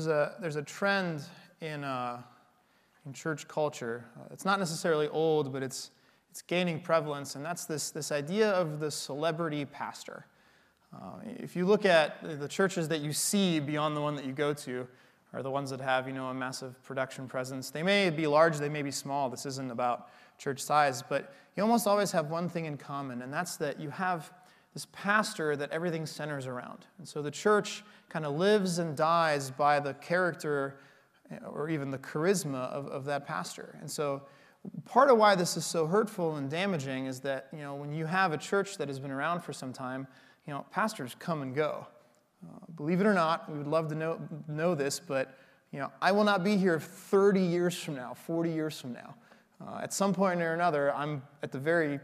There's a, there's a trend in, uh, in church culture. Uh, it's not necessarily old, but it's, it's gaining prevalence, and that's this, this idea of the celebrity pastor. Uh, if you look at the churches that you see beyond the one that you go to, are the ones that have you know a massive production presence. They may be large, they may be small. This isn't about church size, but you almost always have one thing in common, and that's that you have this pastor that everything centers around. And so the church kind of lives and dies by the character or even the charisma of, of that pastor. And so part of why this is so hurtful and damaging is that, you know, when you have a church that has been around for some time, you know, pastors come and go. Uh, believe it or not, we would love to know, know this, but, you know, I will not be here 30 years from now, 40 years from now. Uh, at some point or another, I'm at the very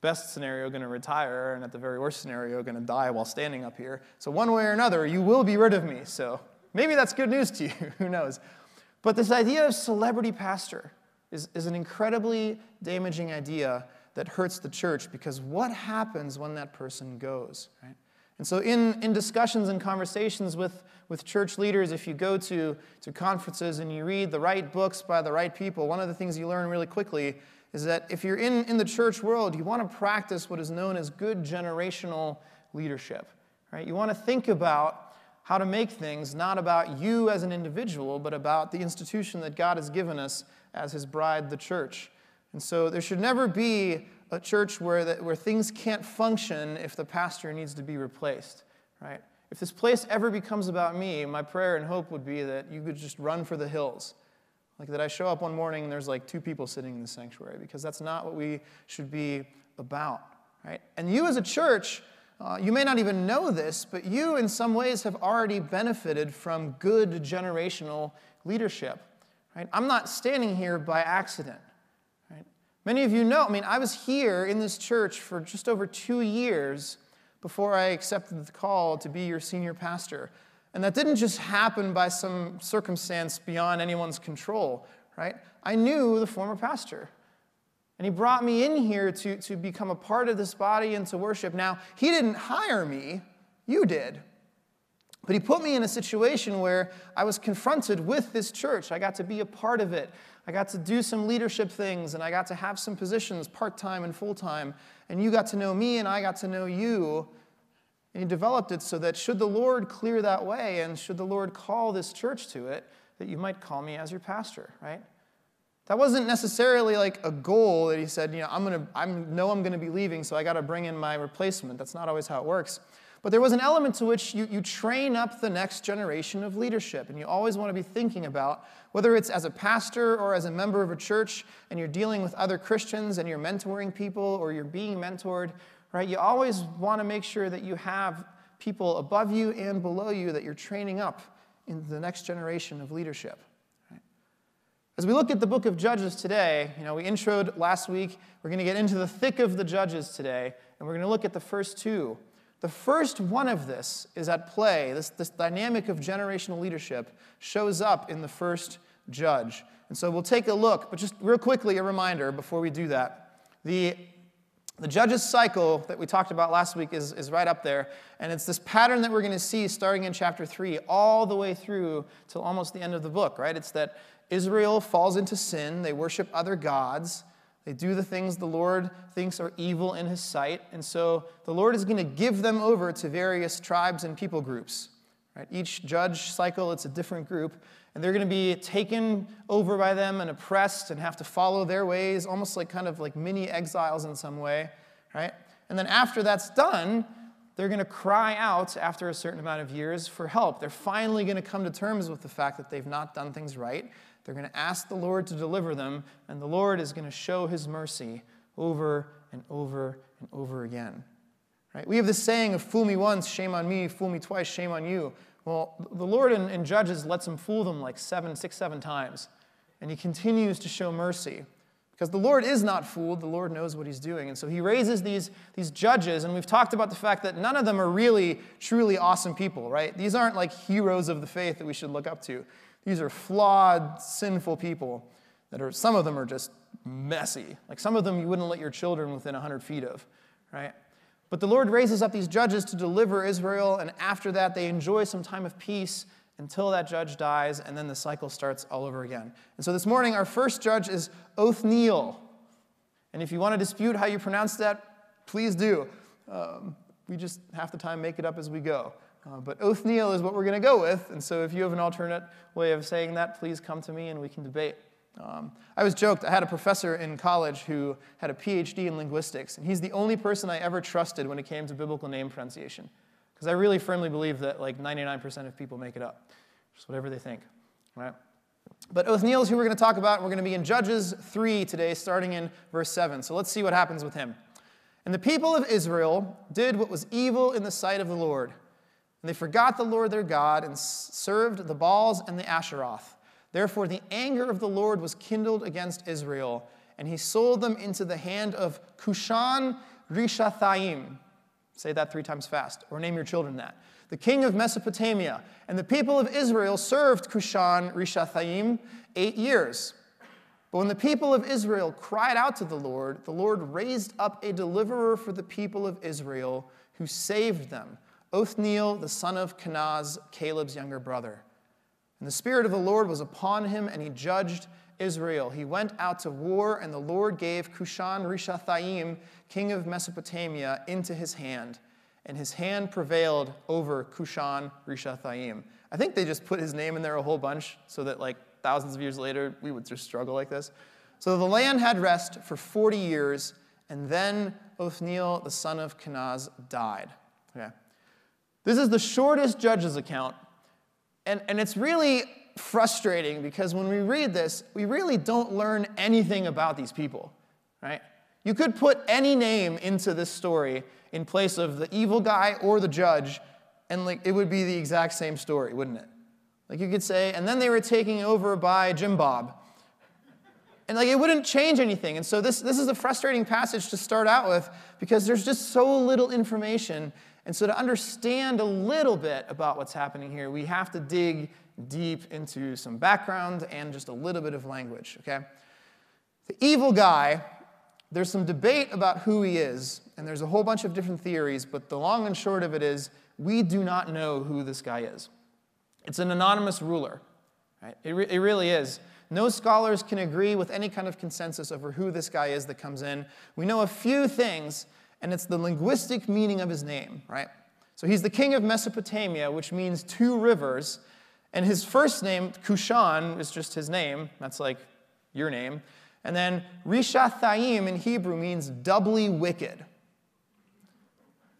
best scenario going to retire, and at the very worst scenario, going to die while standing up here. So, one way or another, you will be rid of me. So, maybe that's good news to you. Who knows? But this idea of celebrity pastor is, is an incredibly damaging idea that hurts the church because what happens when that person goes, right? And so, in, in discussions and conversations with, with church leaders, if you go to, to conferences and you read the right books by the right people, one of the things you learn really quickly is that if you're in, in the church world, you want to practice what is known as good generational leadership. Right? You want to think about how to make things not about you as an individual, but about the institution that God has given us as His bride, the church. And so there should never be a church where, that, where things can't function if the pastor needs to be replaced. Right? If this place ever becomes about me, my prayer and hope would be that you could just run for the hills like that I show up one morning and there's like two people sitting in the sanctuary because that's not what we should be about, right? And you as a church, uh, you may not even know this, but you in some ways have already benefited from good generational leadership, right? I'm not standing here by accident, right? Many of you know, I mean, I was here in this church for just over two years before I accepted the call to be your senior pastor. And that didn't just happen by some circumstance beyond anyone's control, right? I knew the former pastor. And he brought me in here to, to become a part of this body and to worship. Now, he didn't hire me, you did. But he put me in a situation where I was confronted with this church. I got to be a part of it. I got to do some leadership things, and I got to have some positions, part time and full time. And you got to know me, and I got to know you. And he developed it so that should the Lord clear that way and should the Lord call this church to it, that you might call me as your pastor, right? That wasn't necessarily like a goal that he said, you know, I'm gonna, I know I'm gonna be leaving, so I gotta bring in my replacement. That's not always how it works. But there was an element to which you, you train up the next generation of leadership. And you always want to be thinking about whether it's as a pastor or as a member of a church and you're dealing with other Christians and you're mentoring people or you're being mentored, right? You always want to make sure that you have people above you and below you that you're training up in the next generation of leadership. As we look at the book of Judges today, you know, we introed last week. We're going to get into the thick of the Judges today, and we're going to look at the first two. The first one of this is at play. This, this dynamic of generational leadership shows up in the first judge. And so we'll take a look, but just real quickly, a reminder before we do that. The the judges cycle that we talked about last week is, is right up there. And it's this pattern that we're going to see starting in chapter 3 all the way through till almost the end of the book, right? It's that Israel falls into sin, they worship other gods, they do the things the Lord thinks are evil in his sight. And so the Lord is going to give them over to various tribes and people groups. Right? Each judge cycle, it's a different group. And they're going to be taken over by them and oppressed and have to follow their ways, almost like kind of like mini exiles in some way, right? And then after that's done, they're going to cry out after a certain amount of years for help. They're finally going to come to terms with the fact that they've not done things right. They're going to ask the Lord to deliver them, and the Lord is going to show his mercy over and over and over again. Right? We have this saying of fool me once, shame on me, fool me twice, shame on you. Well, the Lord in, in Judges lets him fool them like seven, six, seven times. And he continues to show mercy. Because the Lord is not fooled, the Lord knows what he's doing. And so he raises these, these judges, and we've talked about the fact that none of them are really, truly awesome people, right? These aren't like heroes of the faith that we should look up to. These are flawed, sinful people that are, some of them are just messy. Like some of them you wouldn't let your children within 100 feet of, right? But the Lord raises up these judges to deliver Israel, and after that, they enjoy some time of peace, until that judge dies, and then the cycle starts all over again. And so this morning, our first judge is Othniel. And if you want to dispute how you pronounce that, please do. Um, we just half the time make it up as we go. Uh, but Othniel is what we're going to go with. And so if you have an alternate way of saying that, please come to me and we can debate. Um, I was joked, I had a professor in college who had a PhD in linguistics, and he's the only person I ever trusted when it came to biblical name pronunciation. Because I really firmly believe that like 99% of people make it up, just whatever they think. Right? But Othniel is who we're going to talk about. We're going to be in Judges 3 today, starting in verse 7. So let's see what happens with him. And the people of Israel did what was evil in the sight of the Lord. And they forgot the Lord their God and served the Baals and the Asheroth. Therefore, the anger of the Lord was kindled against Israel, and he sold them into the hand of Cushan Rishathaim. Say that three times fast, or name your children that. The king of Mesopotamia. And the people of Israel served Cushan Rishathaim eight years. But when the people of Israel cried out to the Lord, the Lord raised up a deliverer for the people of Israel who saved them Othniel, the son of Kenaz, Caleb's younger brother. And the Spirit of the Lord was upon him, and he judged Israel. He went out to war, and the Lord gave Cushan Rishathaim, king of Mesopotamia, into his hand. And his hand prevailed over Cushan Rishathaim. I think they just put his name in there a whole bunch so that, like, thousands of years later, we would just struggle like this. So the land had rest for 40 years, and then Othniel, the son of Kenaz, died. Okay. This is the shortest judge's account, and, and it's really frustrating because when we read this, we really don't learn anything about these people, right? You could put any name into this story in place of the evil guy or the judge, and like it would be the exact same story, wouldn't it? Like you could say, and then they were taken over by Jim Bob. And like it wouldn't change anything. And so this, this is a frustrating passage to start out with because there's just so little information and so, to understand a little bit about what's happening here, we have to dig deep into some background and just a little bit of language, okay? The evil guy, there's some debate about who he is, and there's a whole bunch of different theories, but the long and short of it is we do not know who this guy is. It's an anonymous ruler, right? It, re- it really is. No scholars can agree with any kind of consensus over who this guy is that comes in. We know a few things, and it's the linguistic meaning of his name, right? So he's the king of Mesopotamia, which means two rivers. And his first name, Cushan, is just his name. That's like your name. And then Rishathaim in Hebrew means doubly wicked.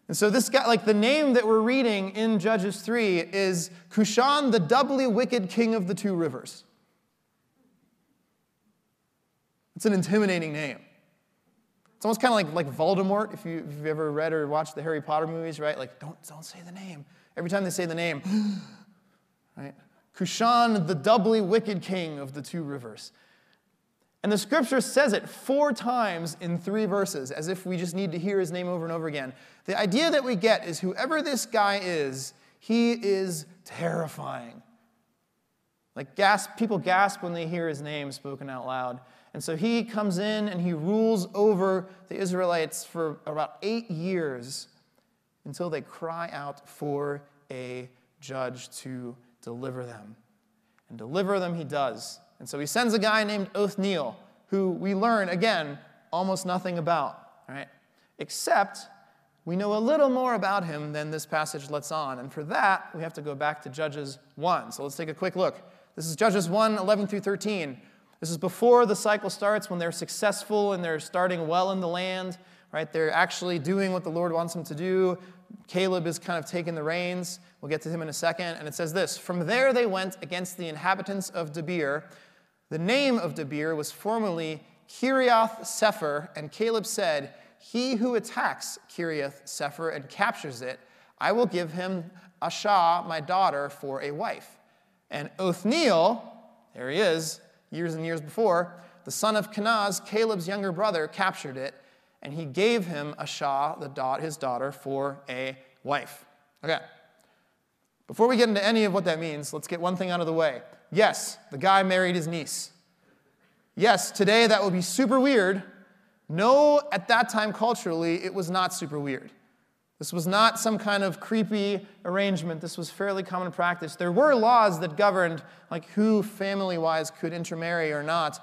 And so this guy, like the name that we're reading in Judges 3 is Cushan, the doubly wicked king of the two rivers. It's an intimidating name. It's almost kind of like, like Voldemort, if, you, if you've ever read or watched the Harry Potter movies, right? Like, don't, don't say the name. Every time they say the name, right? Cushan, the doubly wicked king of the two rivers. And the scripture says it four times in three verses, as if we just need to hear his name over and over again. The idea that we get is whoever this guy is, he is terrifying. Like gasp, people gasp when they hear his name spoken out loud. And so he comes in and he rules over the Israelites for about eight years until they cry out for a judge to deliver them. And deliver them he does. And so he sends a guy named Othniel, who we learn, again, almost nothing about, right? Except we know a little more about him than this passage lets on. And for that, we have to go back to Judges 1. So let's take a quick look. This is Judges 1 11 through 13. This is before the cycle starts when they're successful and they're starting well in the land, right? They're actually doing what the Lord wants them to do. Caleb is kind of taking the reins. We'll get to him in a second. And it says this From there they went against the inhabitants of Debir. The name of Debir was formerly Kiriath Sepher, and Caleb said, He who attacks Kiriath Sepher and captures it, I will give him Asha, my daughter, for a wife. And Othniel, there he is, years and years before, the son of Kenaz, Caleb's younger brother, captured it, and he gave him Ashah, the dot his daughter, for a wife. Okay. Before we get into any of what that means, let's get one thing out of the way. Yes, the guy married his niece. Yes, today that would be super weird. No, at that time culturally, it was not super weird. This was not some kind of creepy arrangement. This was fairly common practice. There were laws that governed like who family-wise could intermarry or not,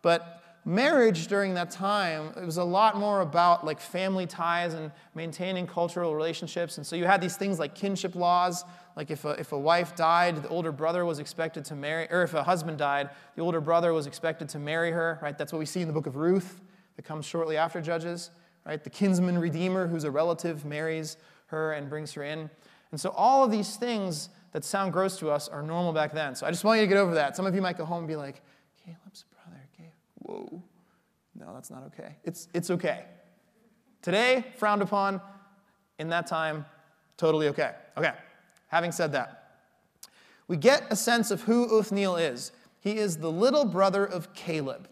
but marriage during that time it was a lot more about like family ties and maintaining cultural relationships. And so you had these things like kinship laws, like if a, if a wife died, the older brother was expected to marry, or if a husband died, the older brother was expected to marry her, right? That's what we see in the book of Ruth that comes shortly after Judges right? The kinsman redeemer, who's a relative, marries her and brings her in. And so all of these things that sound gross to us are normal back then. So I just want you to get over that. Some of you might go home and be like, Caleb's brother, Caleb. Whoa. No, that's not okay. It's, it's okay. Today, frowned upon. In that time, totally okay. Okay, having said that, we get a sense of who Othniel is. He is the little brother of Caleb.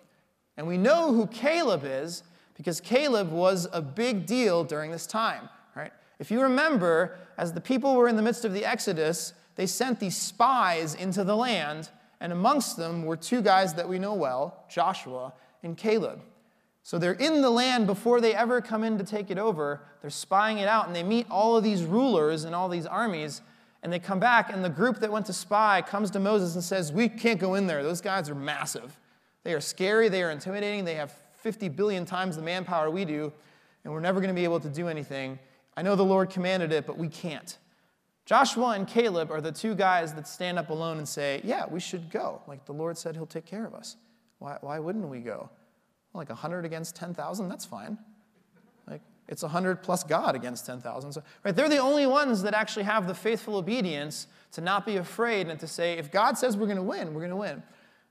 And we know who Caleb is because Caleb was a big deal during this time. Right? If you remember, as the people were in the midst of the Exodus, they sent these spies into the land, and amongst them were two guys that we know well, Joshua and Caleb. So they're in the land before they ever come in to take it over. They're spying it out, and they meet all of these rulers and all these armies, and they come back, and the group that went to spy comes to Moses and says, We can't go in there. Those guys are massive. They are scary, they are intimidating, they have 50 billion times the manpower we do, and we're never going to be able to do anything. I know the Lord commanded it, but we can't. Joshua and Caleb are the two guys that stand up alone and say, Yeah, we should go. Like the Lord said, He'll take care of us. Why, why wouldn't we go? Well, like 100 against 10,000, that's fine. Like it's 100 plus God against 10,000. So, right, they're the only ones that actually have the faithful obedience to not be afraid and to say, if God says we're going to win, we're going to win.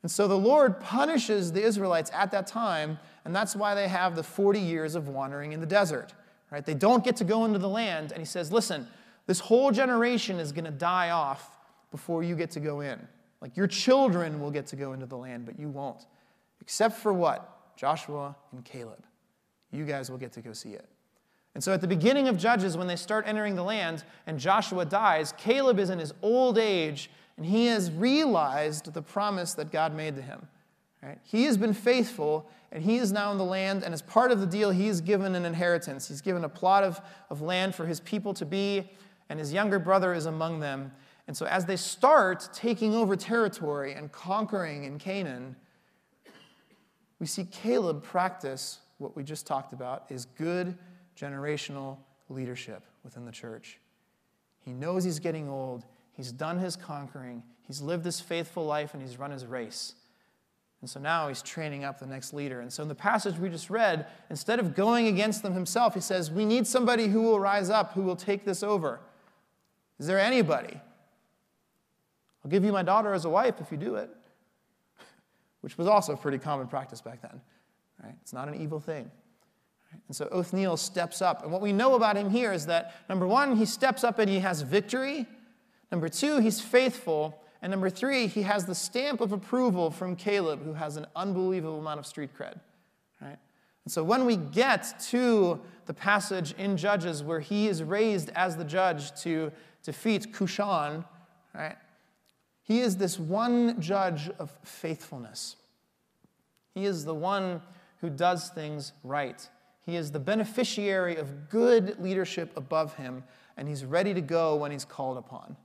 And so the Lord punishes the Israelites at that time, and that's why they have the 40 years of wandering in the desert. Right? They don't get to go into the land, and he says, Listen, this whole generation is going to die off before you get to go in. Like your children will get to go into the land, but you won't. Except for what? Joshua and Caleb. You guys will get to go see it. And so at the beginning of Judges, when they start entering the land and Joshua dies, Caleb is in his old age and he has realized the promise that God made to him. Right? He has been faithful, and he is now in the land, and as part of the deal, he's given an inheritance. He's given a plot of, of land for his people to be, and his younger brother is among them. And so, as they start taking over territory and conquering in Canaan, we see Caleb practice what we just talked about is good generational leadership within the church. He knows he's getting old, He's done his conquering, he's lived his faithful life, and he's run his race. And so now he's training up the next leader. And so in the passage we just read, instead of going against them himself, he says, We need somebody who will rise up, who will take this over. Is there anybody? I'll give you my daughter as a wife if you do it, which was also pretty common practice back then. Right? It's not an evil thing. And so Othniel steps up. And what we know about him here is that, number one, he steps up and he has victory. Number two, he's faithful. And number three, he has the stamp of approval from Caleb, who has an unbelievable amount of street cred. Right? And so when we get to the passage in Judges where he is raised as the judge to defeat Cushan, right? He is this one judge of faithfulness. He is the one who does things right. He is the beneficiary of good leadership above him, and he's ready to go when he's called upon.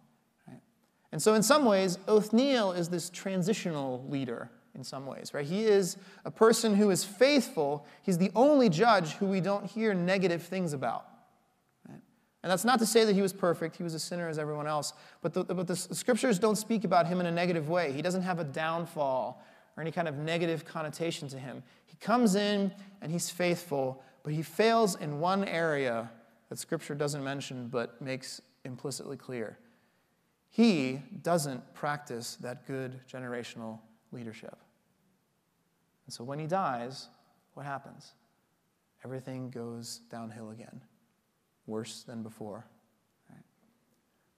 And so, in some ways, Othniel is this transitional leader in some ways, right? He is a person who is faithful. He's the only judge who we don't hear negative things about. Right? And that's not to say that he was perfect. He was a sinner as everyone else. But the, but the scriptures don't speak about him in a negative way. He doesn't have a downfall or any kind of negative connotation to him. He comes in and he's faithful, but he fails in one area that scripture doesn't mention but makes implicitly clear he doesn't practice that good generational leadership. And so when he dies, what happens? Everything goes downhill again, worse than before.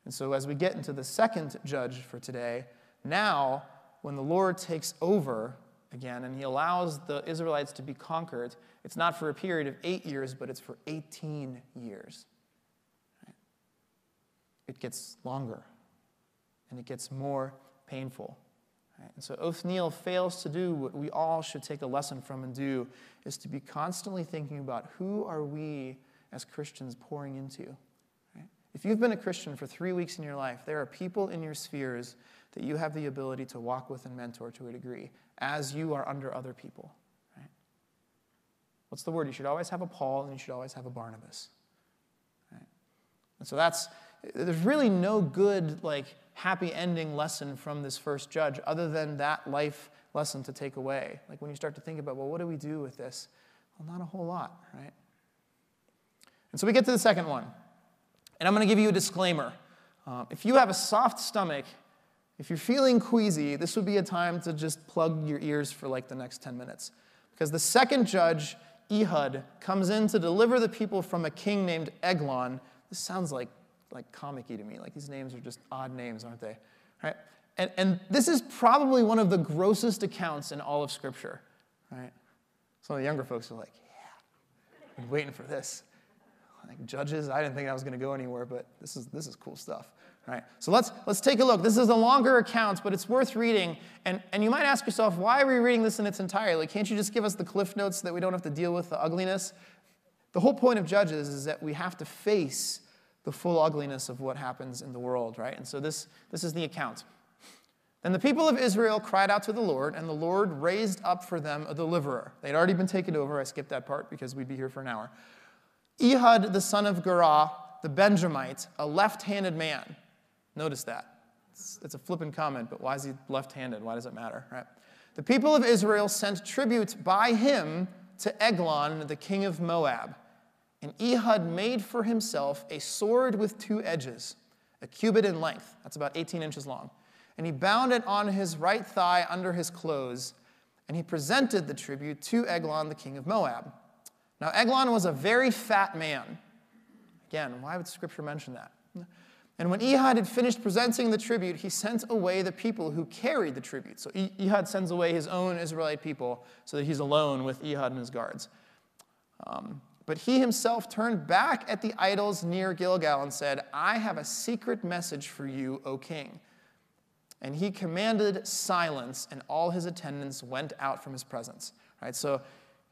And so as we get into the second judge for today, now when the Lord takes over again and he allows the Israelites to be conquered, it's not for a period of eight years, but it's for 18 years. It gets longer and it gets more painful. Right? And so Othniel fails to do what we all should take a lesson from and do is to be constantly thinking about who are we as Christians pouring into? If you've been a Christian for three weeks in your life, there are people in your spheres that you have the ability to walk with and mentor to a degree as you are under other people. Right? What's the word? You should always have a Paul and you should always have a Barnabas. Right? And so that's, there's really no good, like, happy ending lesson from this first judge other than that life lesson to take away. Like when you start to think about, well, what do we do with this? Well, not a whole lot, right? And so we get to the second one. And I'm going to give you a disclaimer. Um, if you have a soft stomach, if you're feeling queasy, this would be a time to just plug your ears for like the next 10 minutes. Because the second judge, Ehud, comes in to deliver the people from a king named Eglon. This sounds like, like comic to me. Like these names are just odd names, aren't they? Right? And, and this is probably one of the grossest accounts in all of Scripture. Right? Some of the younger folks are like, yeah, I'm waiting for this like judges. I didn't think I was going to go anywhere, but this is, this is cool stuff. Right? So let's, let's take a look. This is a longer account, but it's worth reading. And, and you might ask yourself, why are we reading this in its entirety? Can't you just give us the cliff notes so that we don't have to deal with the ugliness? The whole point of Judges is that we have to face the full ugliness of what happens in the world, right? And so this, this is the account. Then the people of Israel cried out to the Lord, and the Lord raised up for them a deliverer. They'd already been taken over. I skipped that part because we'd be here for an hour. Ehud, the son of Gera, the Benjamite, a left handed man. Notice that. It's, it's a flippant comment, but why is he left handed? Why does it matter? Right? The people of Israel sent tribute by him to Eglon, the king of Moab. And Ehud made for himself a sword with two edges, a cubit in length. That's about 18 inches long. And he bound it on his right thigh under his clothes, and he presented the tribute to Eglon, the king of Moab. Now, Eglon was a very fat man. Again, why would Scripture mention that? And when Ehud had finished presenting the tribute, he sent away the people who carried the tribute. So Ehud sends away his own Israelite people so that he's alone with Ehud and his guards. Um, but he himself turned back at the idols near Gilgal and said, I have a secret message for you, O king. And he commanded silence, and all his attendants went out from his presence. Right, so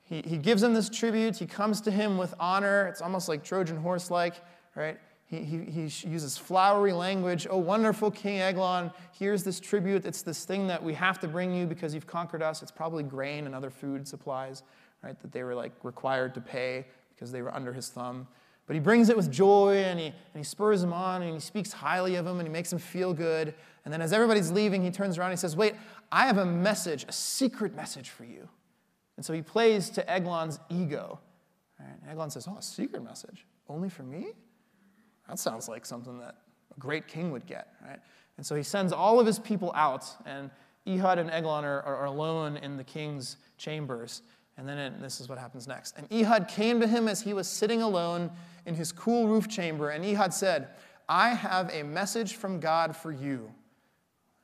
he, he gives him this tribute. He comes to him with honor. It's almost like Trojan horse like, right? He, he, he uses flowery language. Oh, wonderful King Eglon, here's this tribute. It's this thing that we have to bring you because you've conquered us. It's probably grain and other food supplies, right, that they were like required to pay because they were under his thumb. But he brings it with joy and he, and he spurs him on and he speaks highly of him and he makes him feel good. And then as everybody's leaving, he turns around and he says, Wait, I have a message, a secret message for you. And so he plays to Eglon's ego. And Eglon says, Oh, a secret message? Only for me? That sounds like something that a great king would get, right? And so he sends all of his people out, and Ehud and Eglon are, are alone in the king's chambers. And then it, this is what happens next. And Ehud came to him as he was sitting alone in his cool roof chamber, and Ehud said, I have a message from God for you.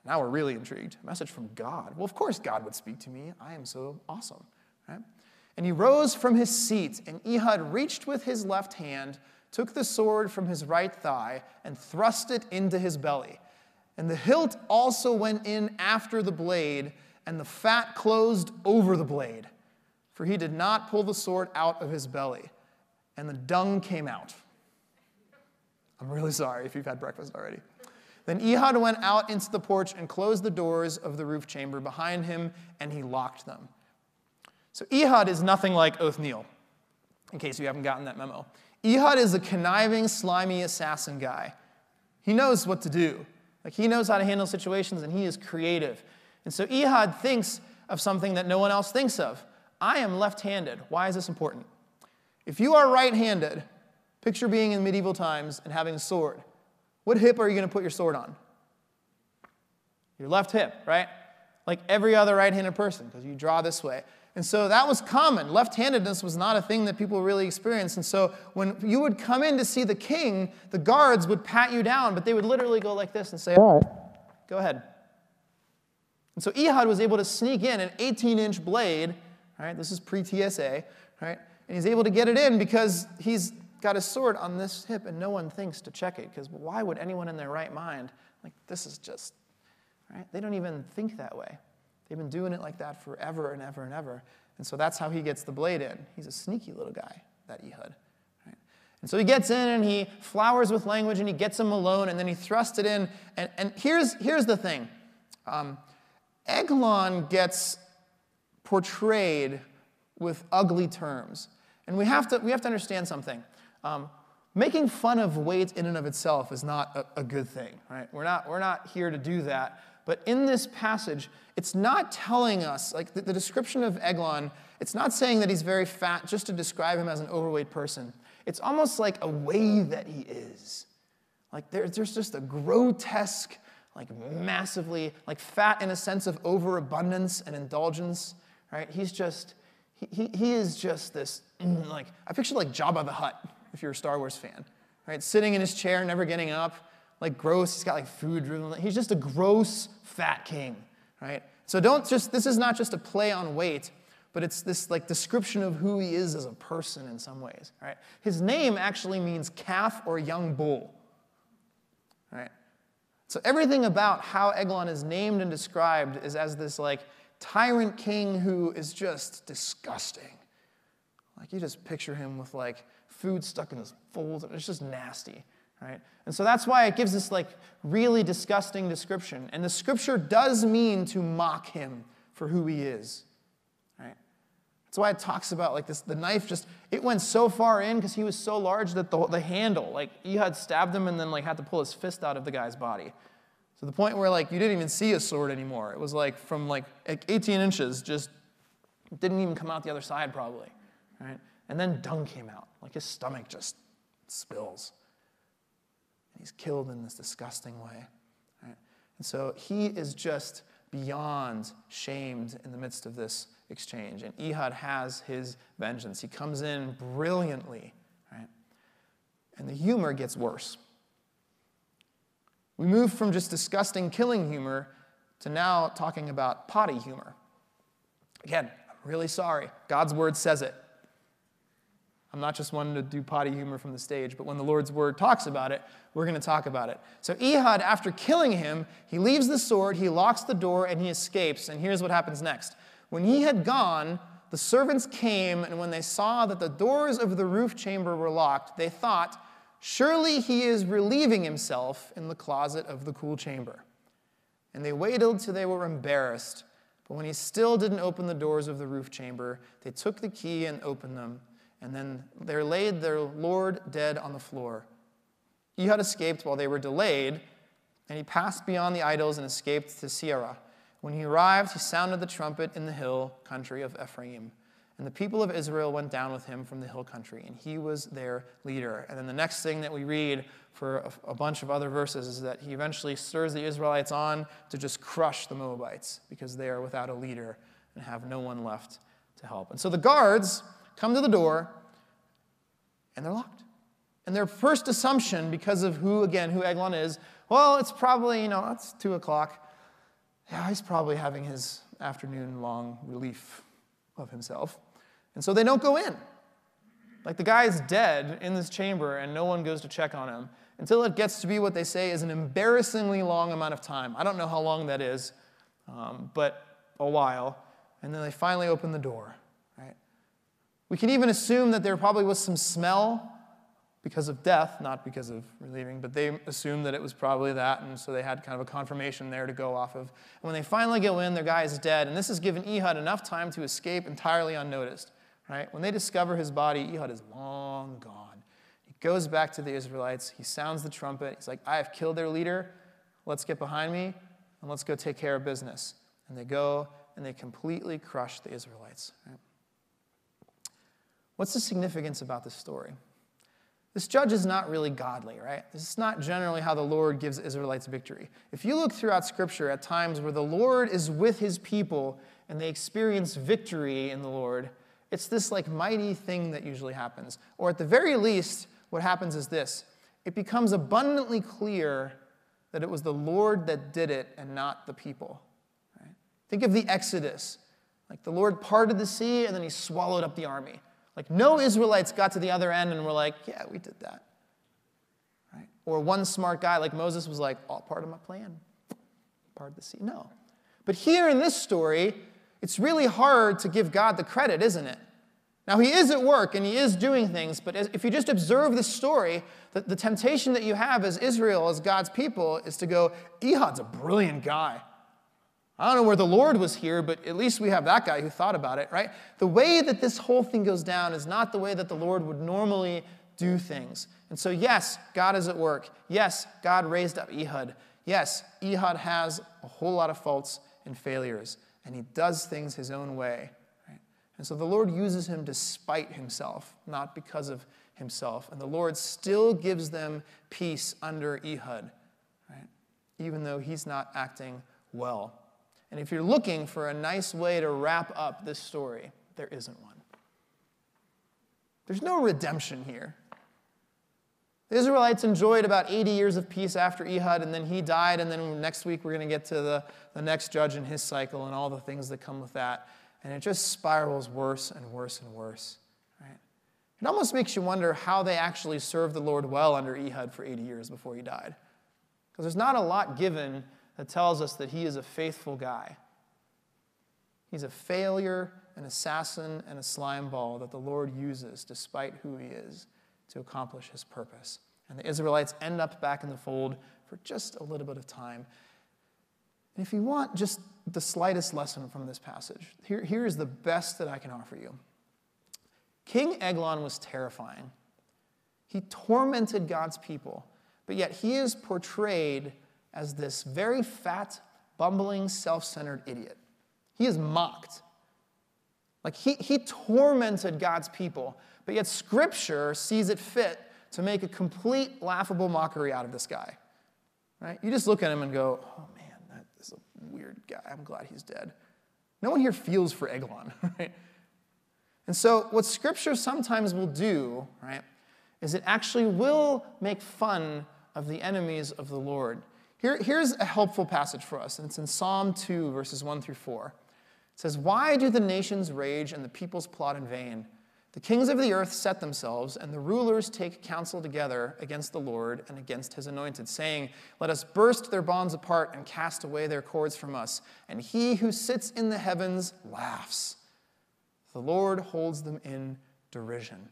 Now we're really intrigued. A message from God. Well, of course God would speak to me. I am so awesome. Right? And he rose from his seat, and Ehud reached with his left hand, took the sword from his right thigh, and thrust it into his belly. And the hilt also went in after the blade, and the fat closed over the blade. For he did not pull the sword out of his belly, and the dung came out. I'm really sorry if you've had breakfast already. Then Ehud went out into the porch and closed the doors of the roof chamber behind him, and he locked them. So Ehud is nothing like Othniel, in case you haven't gotten that memo. Ehud is a conniving, slimy assassin guy. He knows what to do. Like he knows how to handle situations and he is creative. And so Ehud thinks of something that no one else thinks of. I am left-handed. Why is this important? If you are right-handed, picture being in medieval times and having a sword. What hip are you going to put your sword on? Your left hip, right? Like every other right-handed person, because you draw this way. And so that was common. Left handedness was not a thing that people really experienced. And so when you would come in to see the king, the guards would pat you down, but they would literally go like this and say, All right, go ahead. And so Ehud was able to sneak in an 18 inch blade, This is pre TSA, right? And he's able to get it in because he's got his sword on this hip and no one thinks to check it because why would anyone in their right mind, like, this is just, right? They don't even think that way. They've been doing it like that forever and ever and ever. And so that's how he gets the blade in. He's a sneaky little guy, that Ehud. Right? And so he gets in and he flowers with language and he gets him alone and then he thrusts it in. And, and here's, here's the thing um, Eglon gets portrayed with ugly terms. And we have to, we have to understand something. Um, making fun of weight in and of itself is not a, a, good thing, right? We're not, we're not here to do that. But in this passage, it's not telling us, like the, the description of Eglon, it's not saying that he's very fat just to describe him as an overweight person. It's almost like a way that he is. Like there, there's just a grotesque, like massively, like fat in a sense of overabundance and indulgence, right? He's just, he, he, is just this, mm, like, I picture like Jabba the Hutt, if you're a Star Wars fan, right? Sitting in his chair, never getting up, like gross. He's got like food. He's just a gross fat king, right? So don't just, this is not just a play on weight, but it's this like description of who he is as a person in some ways, right? His name actually means calf or young bull, right? So everything about how Eglon is named and described is as this like tyrant king who is just disgusting. Like you just picture him with like food stuck in his folds, and it's just nasty, right? And so that's why it gives this like really disgusting description. And the scripture does mean to mock him for who he is, right? That's why it talks about like this the knife just it went so far in because he was so large that the, the handle like Ehud stabbed him and then like had to pull his fist out of the guy's body. To the point where like you didn't even see a sword anymore. It was like from like 18 inches, just didn't even come out the other side probably, right? And then dung came out. Like his stomach just spills. And he's killed in this disgusting way. Right? And so he is just beyond shamed in the midst of this exchange. And Ehud has his vengeance. He comes in brilliantly, right? And the humor gets worse. We move from just disgusting killing humor to now talking about potty humor. Again, I'm really sorry. God's word says it. I'm not just one to do potty humor from the stage, but when the Lord's word talks about it, we're going to talk about it. So Ehud, after killing him, he leaves the sword, he locks the door, and he escapes. And here's what happens next. When he had gone, the servants came, and when they saw that the doors of the roof chamber were locked, they thought, Surely he is relieving himself in the closet of the cool chamber. And they waited till they were embarrassed. But when he still didn't open the doors of the roof chamber, they took the key and opened them and then there laid their Lord dead on the floor. He had escaped while they were delayed, and he passed beyond the idols and escaped to Seirah. When he arrived, he sounded the trumpet in the hill country of Ephraim. And the people of Israel went down with him from the hill country, and he was their leader. And then the next thing that we read for a, a, bunch of other verses is that he eventually stirs the Israelites on to just crush the Moabites because they are without a leader and have no one left to help. And so the guards come to the door, and they're locked. And their first assumption, because of who, again, who Eglon is, well, it's probably, you know, it's two o'clock. Yeah, he's probably having his afternoon long relief of himself. And so they don't go in. Like the guy is dead in this chamber, and no one goes to check on him until it gets to be what they say is an embarrassingly long amount of time. I don't know how long that is, um, but a while. And then they finally open the door. Right? We can even assume that there probably was some smell because of death, not because of relieving, but they assumed that it was probably that, and so they had kind of a confirmation there to go off of. And when they finally go in, their guy is dead, and this has given Ehud enough time to escape entirely unnoticed. Right? When they discover his body, Ehud is long gone. He goes back to the Israelites, he sounds the trumpet, he's like, I have killed their leader, let's get behind me, and let's go take care of business. And they go and they completely crush the Israelites. Right? What's the significance about this story? This judge is not really godly, right? This is not generally how the Lord gives Israelites victory. If you look throughout Scripture at times where the Lord is with his people and they experience victory in the Lord, it's this like mighty thing that usually happens. Or at the very least, what happens is this it becomes abundantly clear that it was the Lord that did it and not the people. Right? Think of the Exodus. Like the Lord parted the sea and then he swallowed up the army. Like, no Israelites got to the other end and were like, yeah, we did that. Right? Or one smart guy like Moses was like, all part of my plan. Part of the sea. No. But here in this story, it's really hard to give God the credit, isn't it? Now, he is at work and he is doing things, but if you just observe this story, the, the temptation that you have as Israel, as God's people, is to go, Ehud's a brilliant guy. I don't know where the Lord was here, but at least we have that guy who thought about it, right? The way that this whole thing goes down is not the way that the Lord would normally do things. And so, yes, God is at work. Yes, God raised up Ehud. Yes, Ehud has a whole lot of faults and failures, and he does things his own way. Right? And so the Lord uses him despite himself, not because of himself. And the Lord still gives them peace under Ehud, right? even though he's not acting well. And if you're looking for a nice way to wrap up this story, there isn't one. There's no redemption here. The Israelites enjoyed about 80 years of peace after Ehud, and then he died, and then next week we're going to get to the, the next judge in his cycle and all the things that come with that. And it just spirals worse and worse and worse. Right? It almost makes you wonder how they actually served the Lord well under Ehud for 80 years before he died. Because there's not a lot given that tells us that he is a faithful guy. He's a failure, an assassin, and a slime ball that the Lord uses despite who he is to accomplish his purpose. And the Israelites end up back in the fold for just a little bit of time. And if you want just the slightest lesson from this passage, here, here is the best that I can offer you. King Eglon was terrifying. He tormented God's people, but yet he is portrayed as this very fat, bumbling, self centered idiot. He is mocked. Like he, he tormented God's people, but yet Scripture sees it fit to make a complete laughable mockery out of this guy. Right? You just look at him and go, oh man, that is a weird guy. I'm glad he's dead. No one here feels for Eglon, right? And so, what Scripture sometimes will do, right, is it actually will make fun of the enemies of the Lord. Here, here's a helpful passage for us, and it's in Psalm 2, verses 1 through 4. It says, Why do the nations rage and the peoples plot in vain? The kings of the earth set themselves, and the rulers take counsel together against the Lord and against his anointed, saying, Let us burst their bonds apart and cast away their cords from us. And he who sits in the heavens laughs. The Lord holds them in derision.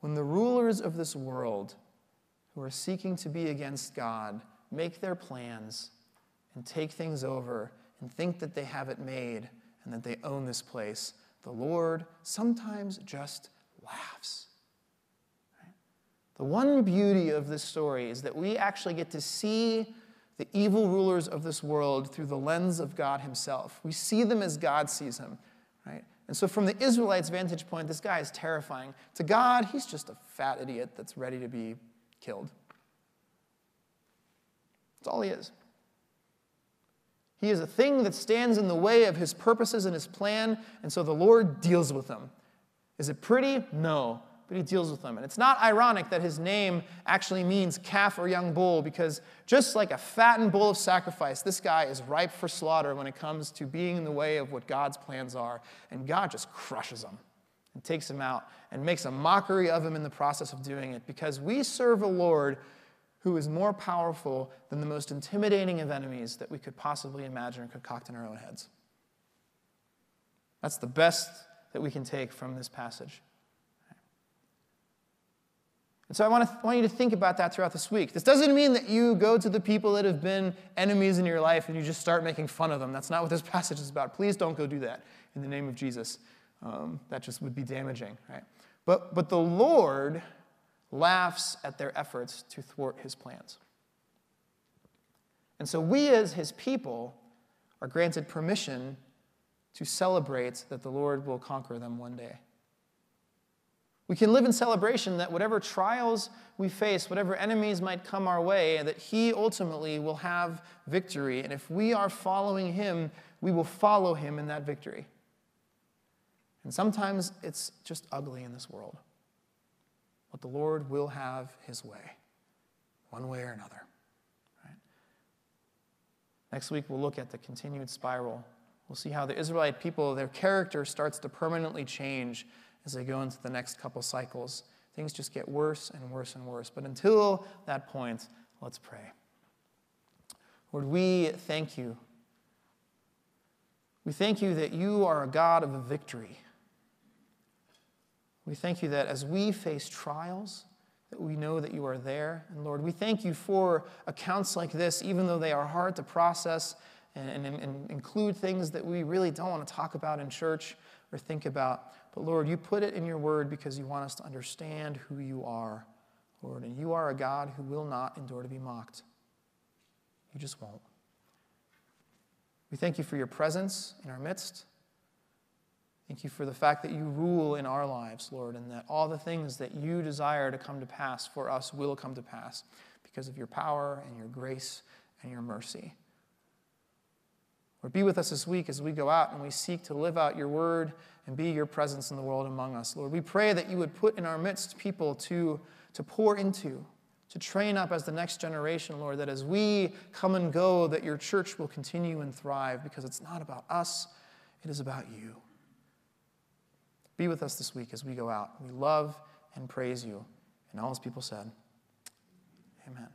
When the rulers of this world who are seeking to be against God make their plans and take things over and think that they have it made and that they own this place, the Lord sometimes just laughs. The one beauty of this story is that we actually get to see the evil rulers of this world through the lens of God Himself. We see them as God sees them, right? And so, from the Israelites' vantage point, this guy is terrifying. To God, he's just a fat idiot that's ready to be killed. That's all he is. He is a thing that stands in the way of his purposes and his plan, and so the Lord deals with him. Is it pretty? No, but he deals with them. And it's not ironic that his name actually means calf or young bull, because just like a fattened bull of sacrifice, this guy is ripe for slaughter when it comes to being in the way of what God's plans are. And God just crushes him and takes him out and makes a mockery of him in the process of doing it because we serve a Lord who is more powerful than the most intimidating of enemies that we could possibly imagine or concoct in our own heads. That's the best that we can take from this passage. And so I want, to, want you to think about that throughout this week. This doesn't mean that you go to the people that have been enemies in your life and you just start making fun of them. That's not what this passage is about. Please don't go do that in the name of Jesus. Um, that just would be damaging, right? But, but the Lord laughs at their efforts to thwart his plans. And so we, as his people, are granted permission to celebrate that the Lord will conquer them one day. We can live in celebration that whatever trials we face, whatever enemies might come our way, that He ultimately will have victory. And if we are following Him, we will follow Him in that victory. And sometimes it's just ugly in this world. But the Lord will have his way, one way or another. Right? Next week, we'll look at the continued spiral. We'll see how the Israelite people, their character starts to permanently change as they go into the next couple cycles. Things just get worse and worse and worse. But until that point, let's pray. Lord, we thank you. We thank you that you are a God of victory We thank you that as we face trials, that we know that you are there. And Lord, we thank you for accounts like this, even though they are hard to process and, and, and include things that we really don't want to talk about in church or think about. But Lord, you put it in your word because you want us to understand who you are, Lord. And you are a God who will not endure to be mocked. You just won't. We thank you for your presence in our midst. Thank you for the fact that you rule in our lives, Lord, and that all the things that you desire to come to pass for us will come to pass because of your power and your grace and your mercy. Lord, be with us this week as we go out and we seek to live out your word and be your presence in the world among us. Lord, we pray that you would put in our midst people to, to pour into, to train up as the next generation, Lord, that as we come and go, that your church will continue and thrive because it's not about us, it is about you. Be with us this week as we go out. We love and praise you. And all his people said, Amen.